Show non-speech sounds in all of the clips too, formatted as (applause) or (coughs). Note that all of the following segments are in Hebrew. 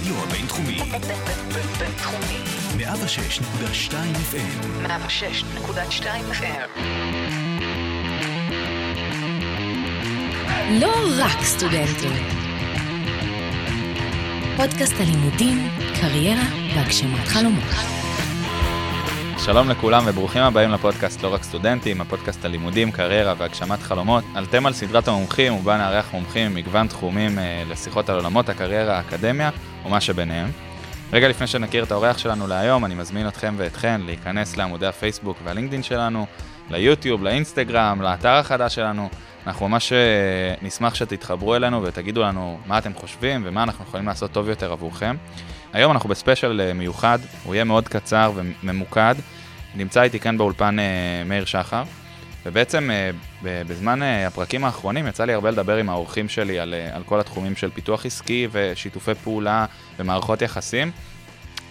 הרדיו הבינתחומי. בינתחומי. 106.2 FM. 106.2 FM. לא רק סטודנטים. פודקאסט הלימודים, קריירה והגשמת חלומות. שלום לכולם וברוכים הבאים לפודקאסט לא רק סטודנטים, הפודקאסט הלימודים, קריירה והגשמת חלומות. עלתם על סדרת המומחים ובה נארח מומחים ממגוון תחומים אה, לשיחות על עולמות הקריירה, האקדמיה ומה שביניהם. רגע לפני שנכיר את האורח שלנו להיום, אני מזמין אתכם ואתכן להיכנס לעמודי הפייסבוק והלינקדאין שלנו, ליוטיוב, לאינסטגרם, לאתר החדש שלנו. אנחנו ממש אה, נשמח שתתחברו אלינו ותגידו לנו מה אתם חושבים ומה אנחנו יכולים לעשות טוב יותר עבורכם. היום אנחנו בספיישל אה, מיוחד, הוא יהיה מאוד קצר וממוקד. נמצא איתי כאן באולפן אה, מאיר שחר, ובעצם אה, בזמן הפרקים האחרונים יצא לי הרבה לדבר עם האורחים שלי על, על כל התחומים של פיתוח עסקי ושיתופי פעולה ומערכות יחסים,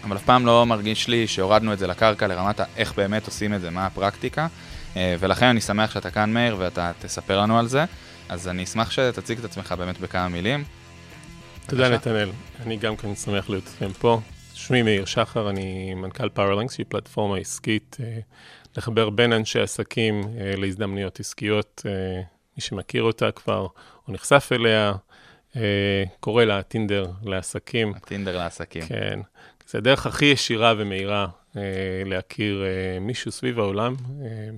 אבל אף פעם לא מרגיש לי שהורדנו את זה לקרקע לרמת איך באמת עושים את זה, מה הפרקטיקה, ולכן אני שמח שאתה כאן מאיר ואתה תספר לנו על זה, אז אני אשמח שתציג את עצמך באמת בכמה מילים. תודה. נתנאל, אני גם כן שמח להיות איתכם פה. שמי מאיר שחר, אני מנכ"ל Powerlinx, שהיא פלטפורמה עסקית אה, לחבר בין אנשי עסקים אה, להזדמנויות עסקיות. אה, מי שמכיר אותה כבר או נחשף אליה, קורא לה טינדר לעסקים. הטינדר לעסקים. כן, זה הדרך הכי ישירה ומהירה להכיר מישהו סביב העולם אה,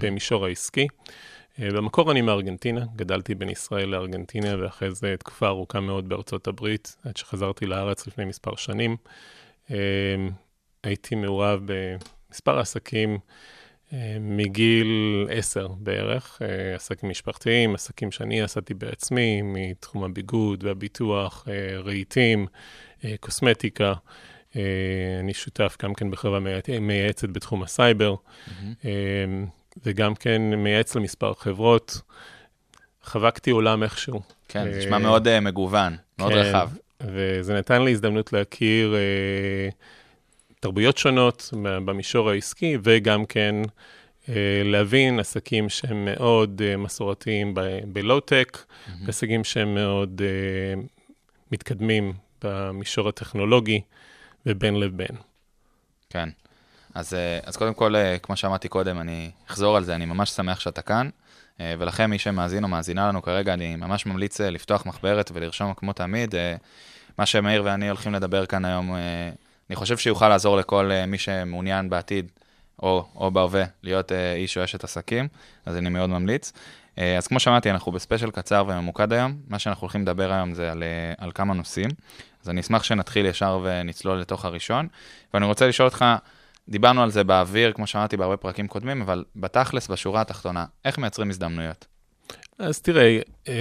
במישור העסקי. אה, במקור אני מארגנטינה, גדלתי בין ישראל לארגנטינה, ואחרי זה תקופה ארוכה מאוד בארצות הברית, עד שחזרתי לארץ לפני מספר שנים. אה, הייתי מעורב במספר עסקים אה, מגיל עשר בערך, עסקים משפחתיים, עסקים שאני עשיתי בעצמי, מתחום הביגוד והביטוח, רהיטים, קוסמטיקה. אני שותף גם כן בחברה מייע- מייעצת בתחום הסייבר. אה, וגם כן מייעץ למספר חברות. חבקתי עולם איכשהו. כן, זה אה, נשמע מאוד אה, מגוון, מאוד כן, רחב. וזה נתן לי הזדמנות להכיר אה, תרבויות שונות במישור העסקי, וגם כן להבין עסקים שהם מאוד מסורתיים בלואו-טק, עסקים שהם מאוד מתקדמים במישור הטכנולוגי ובין לבין. כן. אז, אה, אז קודם כל, אה, כמו שאמרתי קודם, אני אחזור על זה, אני ממש שמח שאתה כאן, אה, ולכם, מי שמאזין או מאזינה לנו כרגע, אני ממש ממליץ לפתוח מחברת ולרשום כמו תמיד. מה שמאיר ואני הולכים לדבר כאן היום, אני חושב שיוכל לעזור לכל מי שמעוניין בעתיד, או, או בהווה, להיות איש או אשת עסקים, אז אני מאוד ממליץ. אז כמו שאמרתי, אנחנו בספיישל קצר וממוקד היום. מה שאנחנו הולכים לדבר היום זה על, על כמה נושאים. אז אני אשמח שנתחיל ישר ונצלול לתוך הראשון. ואני רוצה לשאול אותך, דיברנו על זה באוויר, כמו שאמרתי בהרבה פרקים קודמים, אבל בתכלס, בשורה התחתונה, איך מייצרים הזדמנויות? אז תראה,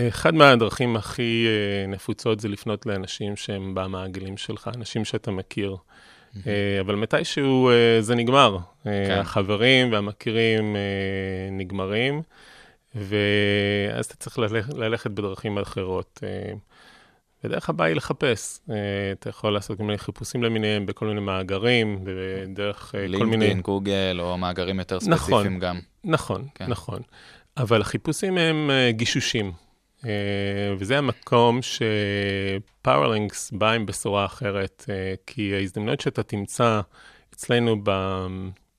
אחד מהדרכים הכי אה, נפוצות זה לפנות לאנשים שהם במעגלים שלך, אנשים שאתה מכיר. אה, אבל מתישהו אה, זה נגמר. כן. החברים והמכירים נגמרים, ואז אתה צריך ללכת בדרכים אחרות. אה, ודרך הבאה היא לחפש. אה, אתה יכול לעשות כל מיני חיפושים למיניהם בכל מיני מאגרים, ודרך אה, כל מיני... לינקדאין, גוגל, או מאגרים יותר נכון. ספציפיים גם. נכון, כן. נכון. אבל החיפושים הם uh, גישושים, וזה המקום שפאורלינקס בא עם בשורה אחרת, כי ההזדמנויות שאתה תמצא אצלנו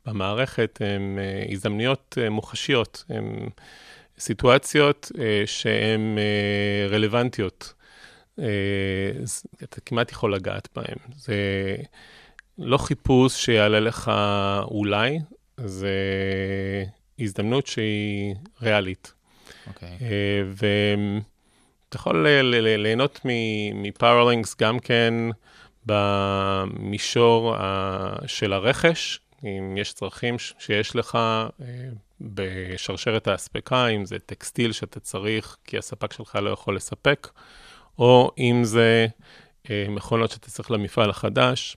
במערכת הן הזדמנויות מוחשיות, הן סיטואציות שהן רלוונטיות. אז אתה כמעט יכול לגעת בהן. זה לא חיפוש שיעלה לך אולי, זה הזדמנות שהיא ריאלית. אוקיי. אה, ואתה יכול ליהנות מפאורלינקס גם כן במישור ה- של הרכש, אם יש צרכים שיש לך אה, בשרשרת האספקה, אם זה טקסטיל שאתה צריך כי הספק שלך לא יכול לספק, או אם זה אה, מכונות שאתה צריך למפעל החדש,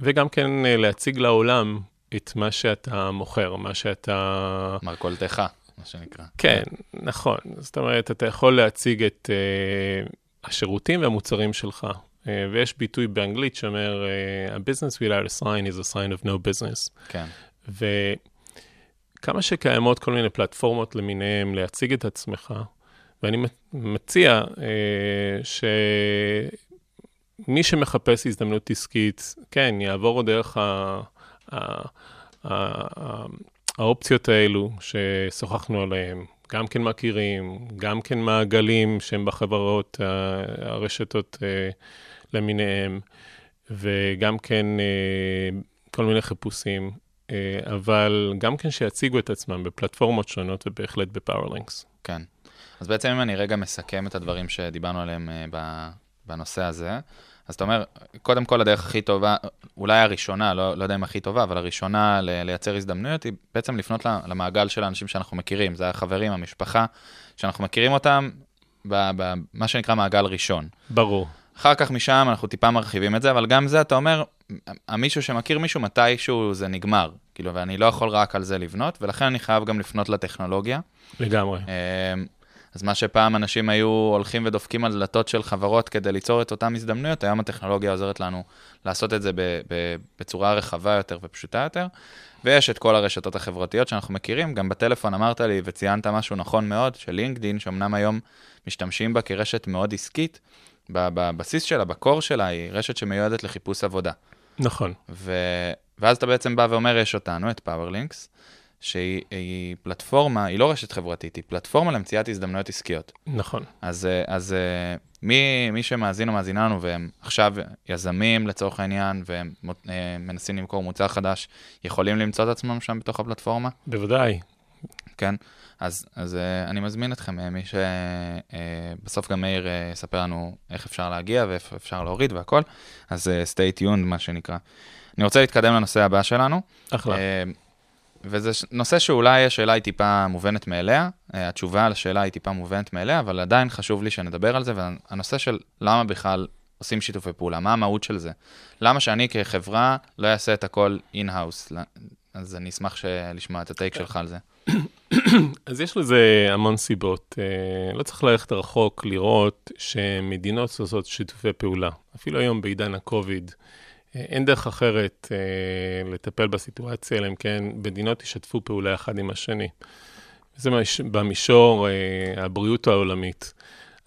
וגם כן אה, להציג לעולם את מה שאתה מוכר, מה שאתה... מרכולתך, מה שנקרא. כן, נכון. זאת אומרת, אתה יכול להציג את uh, השירותים והמוצרים שלך. Uh, ויש ביטוי באנגלית שאומר, uh, a business without a sign is a sign of no business. כן. וכמה שקיימות כל מיני פלטפורמות למיניהם להציג את עצמך, ואני מציע uh, מי שמחפש הזדמנות עסקית, כן, יעבור דרך ה... האופציות האלו ששוחחנו עליהן, גם כן מכירים, גם כן מעגלים שהם בחברות, ה- הרשתות אה, למיניהם, וגם כן אה, כל מיני חיפושים, אה, אבל גם כן שיציגו את עצמם בפלטפורמות שונות ובהחלט בפאורלינקס. כן. אז בעצם אם אני רגע מסכם את הדברים שדיברנו עליהם אה, בנושא הזה, אז אתה אומר, קודם כל הדרך הכי טובה, אולי הראשונה, לא, לא יודע אם הכי טובה, אבל הראשונה ל- לייצר הזדמנויות היא בעצם לפנות למעגל של האנשים שאנחנו מכירים, זה החברים, המשפחה, שאנחנו מכירים אותם במה שנקרא מעגל ראשון. ברור. אחר כך משם אנחנו טיפה מרחיבים את זה, אבל גם זה, אתה אומר, המישהו שמכיר מישהו, מתישהו זה נגמר. כאילו, ואני לא יכול רק על זה לבנות, ולכן אני חייב גם לפנות לטכנולוגיה. לגמרי. אז מה שפעם אנשים היו הולכים ודופקים על דלתות של חברות כדי ליצור את אותן הזדמנויות, היום הטכנולוגיה עוזרת לנו לעשות את זה בצורה רחבה יותר ופשוטה יותר. ויש את כל הרשתות החברתיות שאנחנו מכירים, גם בטלפון אמרת לי וציינת משהו נכון מאוד, של לינקדין, שאומנם היום משתמשים בה כרשת מאוד עסקית, בבסיס שלה, ב core שלה, היא רשת שמיועדת לחיפוש עבודה. נכון. ו... ואז אתה בעצם בא ואומר, יש אותנו, את Powerlinx, שהיא היא פלטפורמה, היא לא רשת חברתית, היא פלטפורמה למציאת הזדמנויות עסקיות. נכון. אז, אה, אז אה, מי, מי שמאזין או מאזינה לנו, והם עכשיו יזמים לצורך העניין, והם אה, מנסים למכור מוצר חדש, יכולים למצוא את עצמם שם בתוך הפלטפורמה, בוודאי. כן? אז, אז אני מזמין אתכם, מי שבסוף גם מאיר יספר לנו איך אפשר להגיע ואיפה אפשר להוריד והכל, אז stay tuned, מה שנקרא. אני רוצה להתקדם לנושא הבא שלנו. אחלה. וזה נושא שאולי השאלה היא טיפה מובנת מאליה, אה, התשובה על השאלה היא טיפה מובנת מאליה, אבל עדיין חשוב לי שנדבר על זה, והנושא של למה בכלל עושים שיתופי פעולה, מה המהות של זה? למה שאני כחברה לא אעשה את הכל in-house? אז אני אשמח לשמוע את ה take שלך על זה. (coughs) אז יש לזה המון סיבות. אה, לא צריך ללכת רחוק לראות שמדינות עושות שיתופי פעולה. אפילו היום בעידן אה, אין דרך אחרת אה, לטפל בסיטואציה, אלא אם כן מדינות ישתפו פעולה אחד עם השני. זה במישור אה, הבריאות העולמית.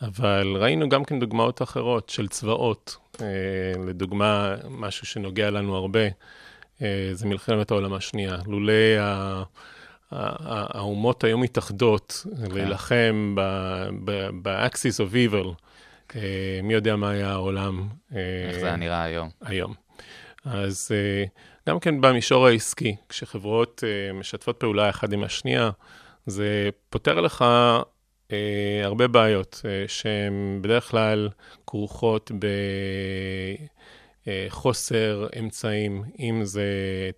אבל ראינו גם כן דוגמאות אחרות של צבאות. אה, לדוגמה, משהו שנוגע לנו הרבה, אה, זה מלחמת העולם השנייה. לולא ה... האומות היו מתאחדות להילחם ב-axis of evil, אה, מי יודע מה היה העולם אה, איך זה היה נראה היום? היום. אז אה, גם כן במישור העסקי, כשחברות אה, משתפות פעולה אחד עם השנייה, זה פותר לך אה, הרבה בעיות אה, שהן בדרך כלל כרוכות בחוסר אמצעים, אם זה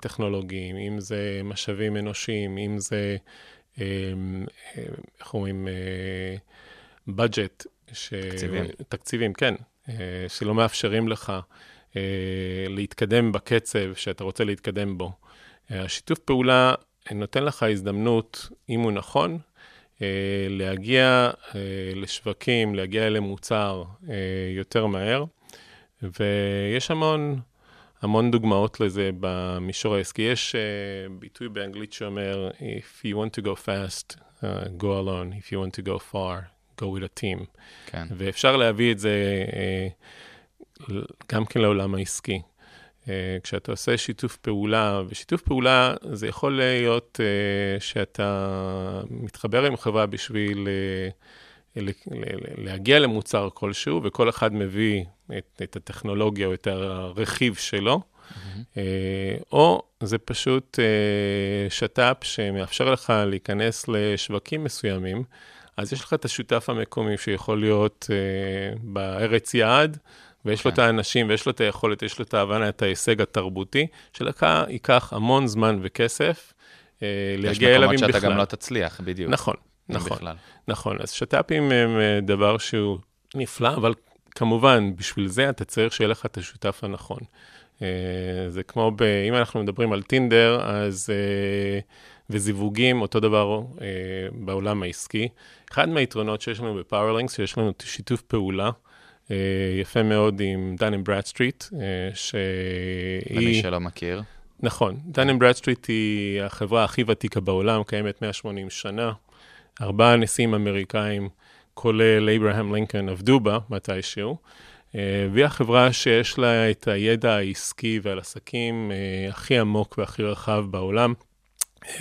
טכנולוגיים, אם זה משאבים אנושיים, אם זה, אה, אה, איך אומרים, budget. ש... תקציבים. תקציבים, כן, אה, שלא מאפשרים לך להתקדם בקצב שאתה רוצה להתקדם בו. אה, השיתוף פעולה נותן לך הזדמנות, אם הוא נכון, אה, להגיע אה, לשווקים, להגיע למוצר אה, יותר מהר, ויש המון, המון דוגמאות לזה במישור העסקי. יש uh, ביטוי באנגלית שאומר, If you want to go fast, uh, go alone. If you want to go far, go with a team. כן. ואפשר להביא את זה uh, גם כן לעולם העסקי. Uh, כשאתה עושה שיתוף פעולה, ושיתוף פעולה זה יכול להיות uh, שאתה מתחבר עם חברה בשביל ל- להגיע למוצר כלשהו, וכל אחד מביא את, את הטכנולוגיה או את הרכיב שלו, אה, או זה פשוט אה, שת"פ שמאפשר לך להיכנס לשווקים מסוימים, אז יש לך את השותף המקומי שיכול להיות אה, בארץ יעד, ויש לו את האנשים, ויש לו את היכולת, יש לו את ההבנה, את ההישג התרבותי, שלך ייקח המון זמן וכסף אה, יש להגיע אליו אם מקומות בכלל. שאתה גם לא תצליח, בדיוק. נכון, נכון. בכלל. נכון, אז שת"פים הם אה, דבר שהוא נפלא, אבל כמובן, בשביל זה אתה צריך שיהיה לך את השותף הנכון. אה, זה כמו, ב, אם אנחנו מדברים על טינדר, אז, וזיווגים, אותו דבר אה, בעולם העסקי. אחד מהיתרונות שיש לנו ב Powerlinx, שיש לנו שיתוף פעולה. אה, יפה מאוד עם Dun & Bradstreet, שהיא... למי שלא מכיר. נכון, Dun & Bradstreet היא החברה הכי ותיקה בעולם, קיימת 180 שנה. ארבעה נשיאים אמריקאים, כולל אברהם לינקולן, עבדו בה מתישהו. אה, והיא החברה שיש לה את הידע העסקי ועל עסקים אה, הכי עמוק והכי רחב בעולם.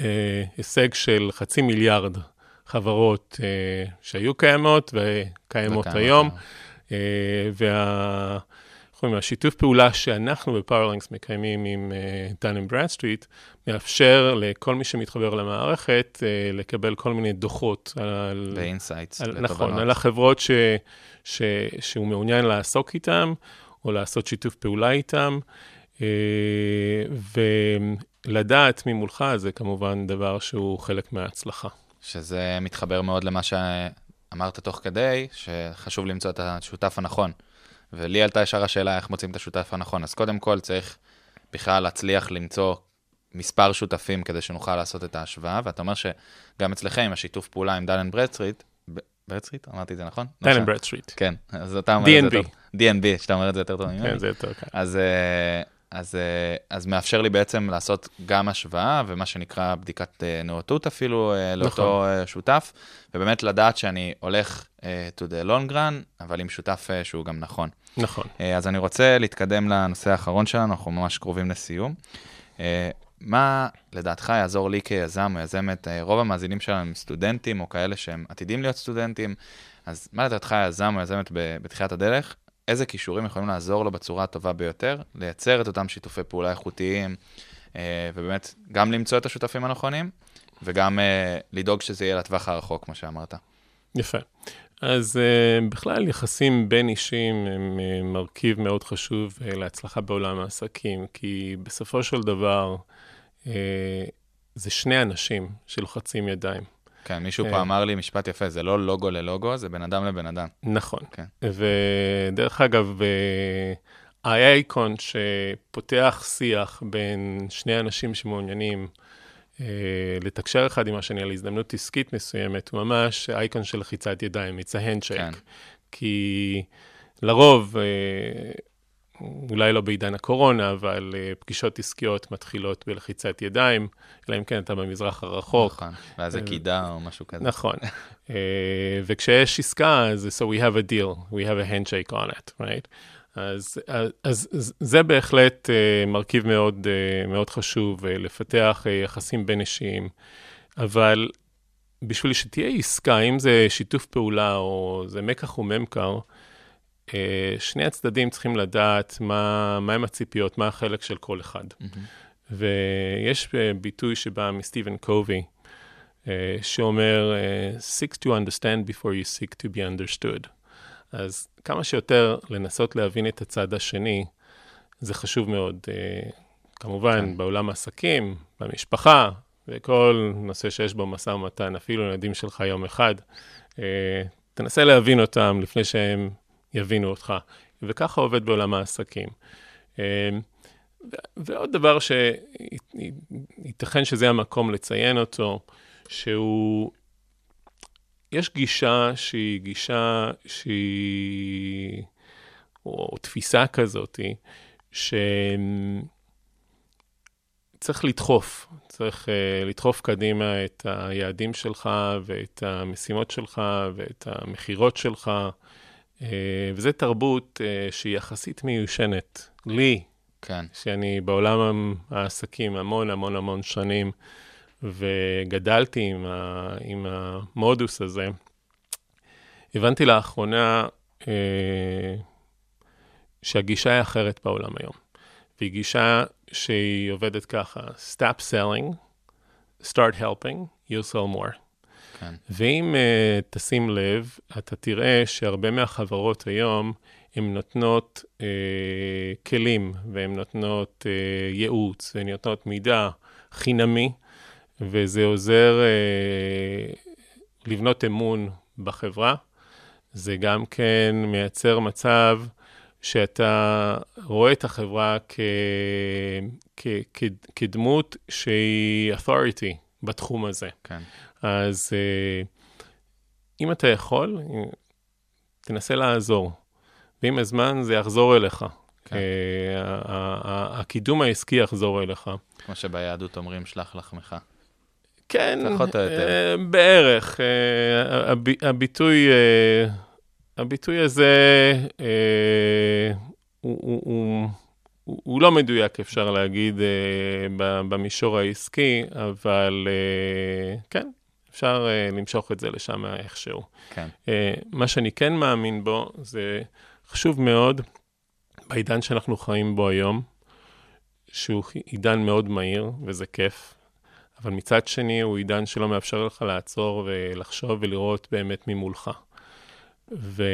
אה, הישג של חצי מיליארד חברות אה, שהיו קיימות וקיימות היום. היום. אה, וה... איך אומרים, השיתוף פעולה שאנחנו ב Powerlinx מקיימים עם אה, Dun and Bradstreet, מאפשר לכל מי שמתחבר למערכת אה, לקבל כל מיני דוחות. על, נכון, על החברות ש, ש, שהוא מעוניין לעסוק איתן, או לעשות שיתוף פעולה איתן, ולדעת ממולך זה כמובן דבר שהוא חלק מההצלחה. שזה מתחבר מאוד למה שאמרת תוך כדי, שחשוב למצוא את השותף הנכון. ולי עלתה ישר השאלה איך מוצאים את השותף הנכון. אז קודם כל צריך בכלל להצליח למצוא מספר שותפים כדי שנוכל לעשות את ההשוואה, ואתה אומר שגם אצלכם השיתוף פעולה עם Dun & Bradstreet, Bradstreet? אמרתי את זה נכון? Dun לא. Bradstreet. כן, אז אתה אומר את זה D&B. יותר... D&B, שאתה אומר את זה יותר טוב ממני. כן, זה יותר קל. אז, אה, אז, אה, אז מאפשר לי בעצם לעשות גם השוואה, ומה שנקרא בדיקת אה, נאותות אפילו אה, לאותו נכון. אה, שותף, ובאמת לדעת שאני הולך אה, to the long run, אבל עם שותף אה, שהוא גם נכון. נכון. אה, אז אני רוצה להתקדם לנושא האחרון שלנו, אנחנו ממש קרובים לסיום. אה, מה לדעתך יעזור לי כיזם או יזמת? אה, רוב המאזינים שלנו הם סטודנטים או כאלה שהם עתידים להיות סטודנטים, אז מה לדעתך יזם או יזמת בתחילת הדרך? איזה כישורים יכולים לעזור לו בצורה הטובה ביותר, לייצר את אותם שיתופי פעולה איכותיים, אה, ובאמת גם למצוא את השותפים הנכונים, וגם אה, לדאוג שזה יהיה לטווח הרחוק, כמו שאמרת. יפה. אז uh, בכלל יחסים בין אישים הם מרכיב מאוד חשוב להצלחה בעולם העסקים, כי בסופו של דבר זה שני אנשים שלוחצים ידיים. כן, מישהו אה. פה אמר לי משפט יפה, זה לא לוגו ללוגו, זה בין אדם לבין אדם. נכון. כן. ודרך אגב, אה, האייקון שפותח שיח בין שני אנשים שמעוניינים אה, לתקשר אחד עם השני על הזדמנות עסקית מסוימת, הוא ממש אייקון של לחיצת ידיים, it's a handshake. כן. כי לרוב, אה, אולי לא בעידן הקורונה, אבל אה, פגישות עסקיות מתחילות בלחיצת ידיים, אלא אם כן אתה במזרח הרחוק. נכון, ואז זה אה, קידה או משהו כזה. נכון. (laughs) אה, וכשיש עסקה, אז so we have a deal, we have a handshake on it, right? אז, אז, אז זה בהחלט מרכיב מאוד, מאוד חשוב, לפתח יחסים בין אישיים, אבל בשביל שתהיה עסקה, אם זה שיתוף פעולה או זה מקח וממכר, שני הצדדים צריכים לדעת מה, מהם הציפיות, מה החלק של כל אחד. מהמם. ויש אה, ביטוי שבא מסטיבן קובי, אה, שאומר, אה, seek to understand before you seek to be understood. אז כמה שיותר לנסות להבין את הצד השני, זה חשוב מאוד. אה, כמובן, כן. בעולם העסקים, במשפחה, וכל נושא שיש בו משא ומתן, אפילו ילדים שלך יום אחד, אה, תנסה להבין אותם לפני שהם יבינו אותך. וככה עובד בעולם העסקים. ו- ועוד דבר שייתכן שזה המקום לציין אותו, שהוא, יש גישה שהיא גישה שהיא, או תפיסה כזאתי, שצריך לדחוף, צריך uh, לדחוף קדימה את היעדים שלך ואת המשימות שלך ואת המכירות שלך, וזו תרבות uh, שהיא יחסית מיושנת. לי, כן, שאני בעולם העסקים המון המון המון שנים, וגדלתי עם, ה, עם המודוס הזה, הבנתי לאחרונה אה, שהגישה היא אחרת בעולם היום. והיא גישה שהיא עובדת ככה, stop selling, start helping, you'll sell more. כן. ואם uh, תשים לב, אתה תראה שהרבה מהחברות היום, הן נותנות uh, כלים, והן נותנות uh, ייעוץ, והן נותנות מידע חינמי, וזה עוזר uh, לבנות אמון בחברה. זה גם כן מייצר מצב שאתה רואה את החברה כ, כ, כ, כדמות שהיא authority בתחום הזה. כן. אז אה, אם אתה יכול, אה, תנסה לעזור. ועם הזמן זה יחזור אליך. כן. אה, הקידום העסקי יחזור אליך. כמו שביהדות אומרים, שלח לחמך. כן, פחות או יותר. בערך. הב- הביטוי, הביטוי הזה הוא, הוא, הוא, הוא, לא מדויק, אפשר להגיד, במישור העסקי, אבל כן, אפשר אה, למשוך את זה לשם איכשהו. כן. אה, מה שאני כן מאמין בו, זה חשוב מאוד בעידן שאנחנו חיים בו היום, שהוא עידן מאוד מהיר, וזה כיף, אבל מצד שני הוא עידן שלא מאפשר לך לעצור ולחשוב ולראות באמת ממולך. וכמה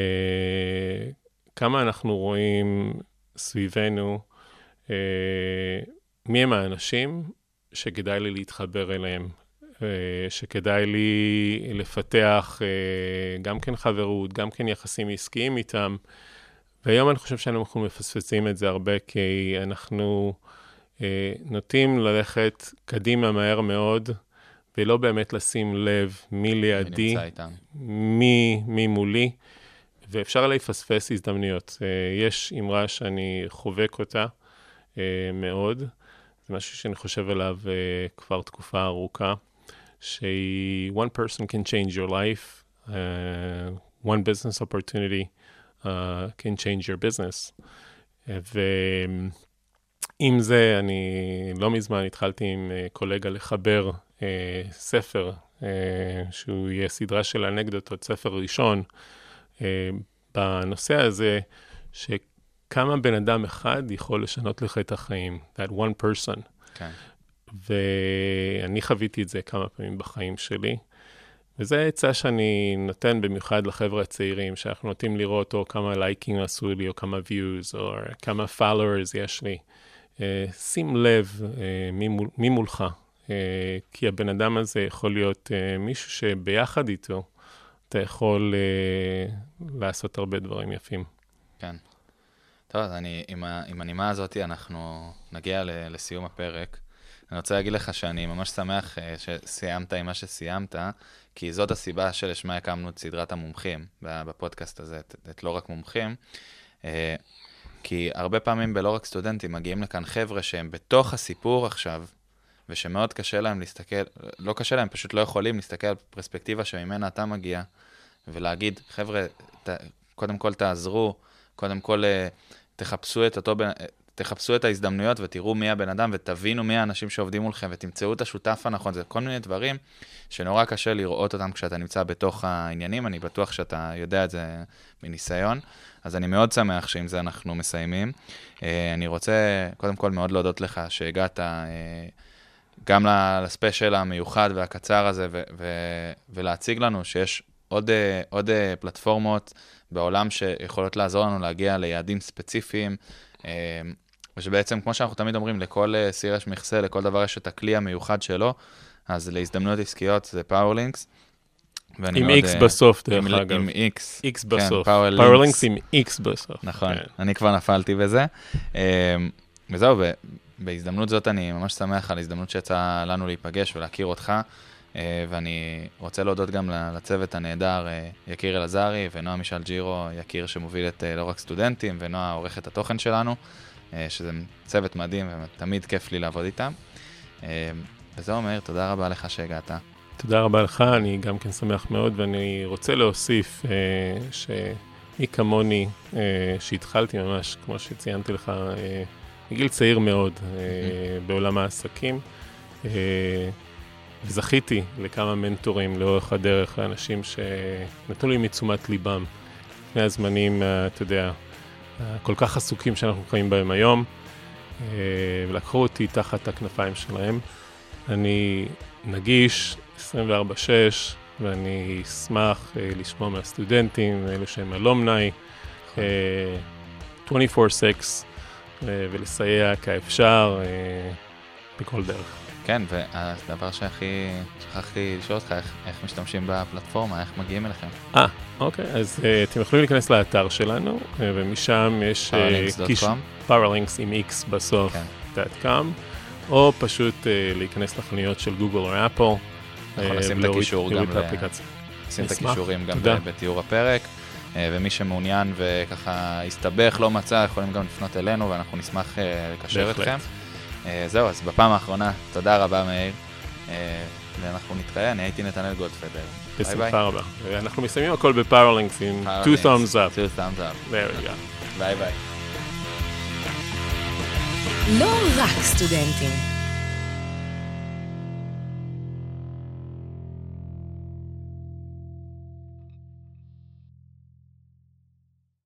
אנחנו רואים סביבנו, אה, מי הם האנשים שכדאי לי להתחבר אליהם, שכדאי לי לפתח אה, גם כן חברות, גם כן יחסים עסקיים איתם. והיום אני חושב שאנחנו מפספסים את זה הרבה, כי אנחנו אה, נוטים ללכת קדימה מהר מאוד, ולא באמת לשים לב מי לידי. מי, מי מולי, ואפשר לפספס הזדמנויות. אה, יש אמרה שאני חובק אותה אה, מאוד, זה משהו שאני חושב עליו אה, כבר תקופה ארוכה, שהיא one person can change your life, uh, one business opportunity uh, can change your business. ועם זה, אני לא מזמן התחלתי עם אה, קולגה לחבר אה, ספר, אה, שהוא יהיה סדרה של אנקדוטות, ספר ראשון, אה, בנושא הזה, שכמה בן אדם אחד יכול לשנות לך את החיים, that one person. כן. ואני חוויתי את זה כמה פעמים בחיים שלי. וזו עצה שאני נותן במיוחד לחבר'ה הצעירים, שאנחנו נוטים לראות או כמה לייקים עשו לי, או כמה views, או כמה followers יש לי. Uh, שים לב uh, מי, מול, מי מולך, uh, כי הבן אדם הזה יכול להיות uh, מישהו שביחד איתו אתה יכול uh, לעשות הרבה דברים יפים. כן. טוב, אז אני, עם, עם הנימה הזאת אנחנו נגיע לסיום הפרק. אני רוצה להגיד לך שאני ממש שמח אה, שסיימת עם מה שסיימת, כי זאת הסיבה שלשמה הקמנו את סדרת המומחים בפודקאסט הזה, את, את לא רק מומחים. אה, כי הרבה פעמים בלא רק סטודנטים מגיעים לכאן חבר'ה שהם בתוך הסיפור עכשיו, ושמאוד קשה להם להסתכל, לא קשה להם, פשוט לא יכולים להסתכל על פרספקטיבה שממנה אתה מגיע, ולהגיד, חבר'ה, ת, קודם כל תעזרו, קודם כל אה, תחפשו את אותו בן... תחפשו את ההזדמנויות ותראו מי הבן אדם ותבינו מי האנשים שעובדים מולכם ותמצאו את השותף הנכון. זה כל מיני דברים שנורא קשה לראות אותם כשאתה נמצא בתוך העניינים, אני בטוח שאתה יודע את זה מניסיון. אז אני מאוד שמח שעם זה אנחנו מסיימים. אה, אני רוצה קודם כל מאוד להודות לך שהגעת אה, גם לספיישל המיוחד והקצר הזה ולהציג לנו שיש עוד, אה, עוד פלטפורמות בעולם שיכולות לעזור לנו להגיע ליעדים ספציפיים. ושבעצם, כמו שאנחנו תמיד אומרים, לכל סיר יש מכסה, לכל דבר יש את הכלי המיוחד שלו, אז להזדמנויות עסקיות זה Powerlinx. עם איקס בסוף, דרך אגב. עם איקס. איקס בסוף. Powerlinx. עם איקס בסוף. נכון, כן. אני כבר נפלתי בזה. וזהו, בהזדמנות זאת אני ממש שמח על ההזדמנות שיצא לנו להיפגש ולהכיר אותך. ואני רוצה להודות גם לצוות הנהדר, יקיר אלעזרי ונועה מישל ג'ירו, יקיר שמוביל את לא רק סטודנטים, ונועה עורכת התוכן שלנו. שזה צוות מדהים ותמיד כיף לי לעבוד איתם. וזהו, מאיר, תודה רבה לך שהגעת. תודה רבה לך, אני גם כן שמח מאוד, ואני רוצה להוסיף אה, שמי כמוני, אה, שהתחלתי ממש, כמו שציינתי לך, אה, מגיל צעיר מאוד אה, בעולם העסקים, אה, וזכיתי לכמה מנטורים לאורך הדרך, אנשים שנתנו לי מתשומת ליבם. לפני הזמנים, אה, אתה יודע, כל כך עסוקים שאנחנו חיים בהם היום, אה, ולקחו אותי תחת הכנפיים שלהם. אני נגיש 24/6, ואני אשמח אה, לשמוע מהסטודנטים, אלה שהם אלומני, 24/6, ולסייע כאפשר בכל דרך. כן, והדבר שהכי שכחתי לשאול אותך, איך, איך משתמשים בפלטפורמה, איך מגיעים אליכם? אה, אוקיי, אז uh, אתם יכולים להיכנס לאתר שלנו, uh, ומשם יש... powerlinks.com? powerlinks עם x בסוף, כן. .com, או פשוט uh, להיכנס לחנויות של גוגל או אפל. אנחנו נשים את הקישור גם, האפליקציה. נשים את נשמח. הקישורים גם. בתיאור הפרק. ומי שמעוניין וככה הסתבך, לא מצא, יכולים גם לפנות אלינו ואנחנו נשמח לקשר. אתכם. אה, זהו, אז בפעם האחרונה, תודה רבה מאיר. אה, ואנחנו נתראה, אני הייתי נתנאל גולדפדר. ביי ביי. בשמחה רבה. אנחנו מסיימים הכל ב Powerlinx עם two thumbs up. two thumbs up. There we go. ביי ביי. לא רק סטודנטים.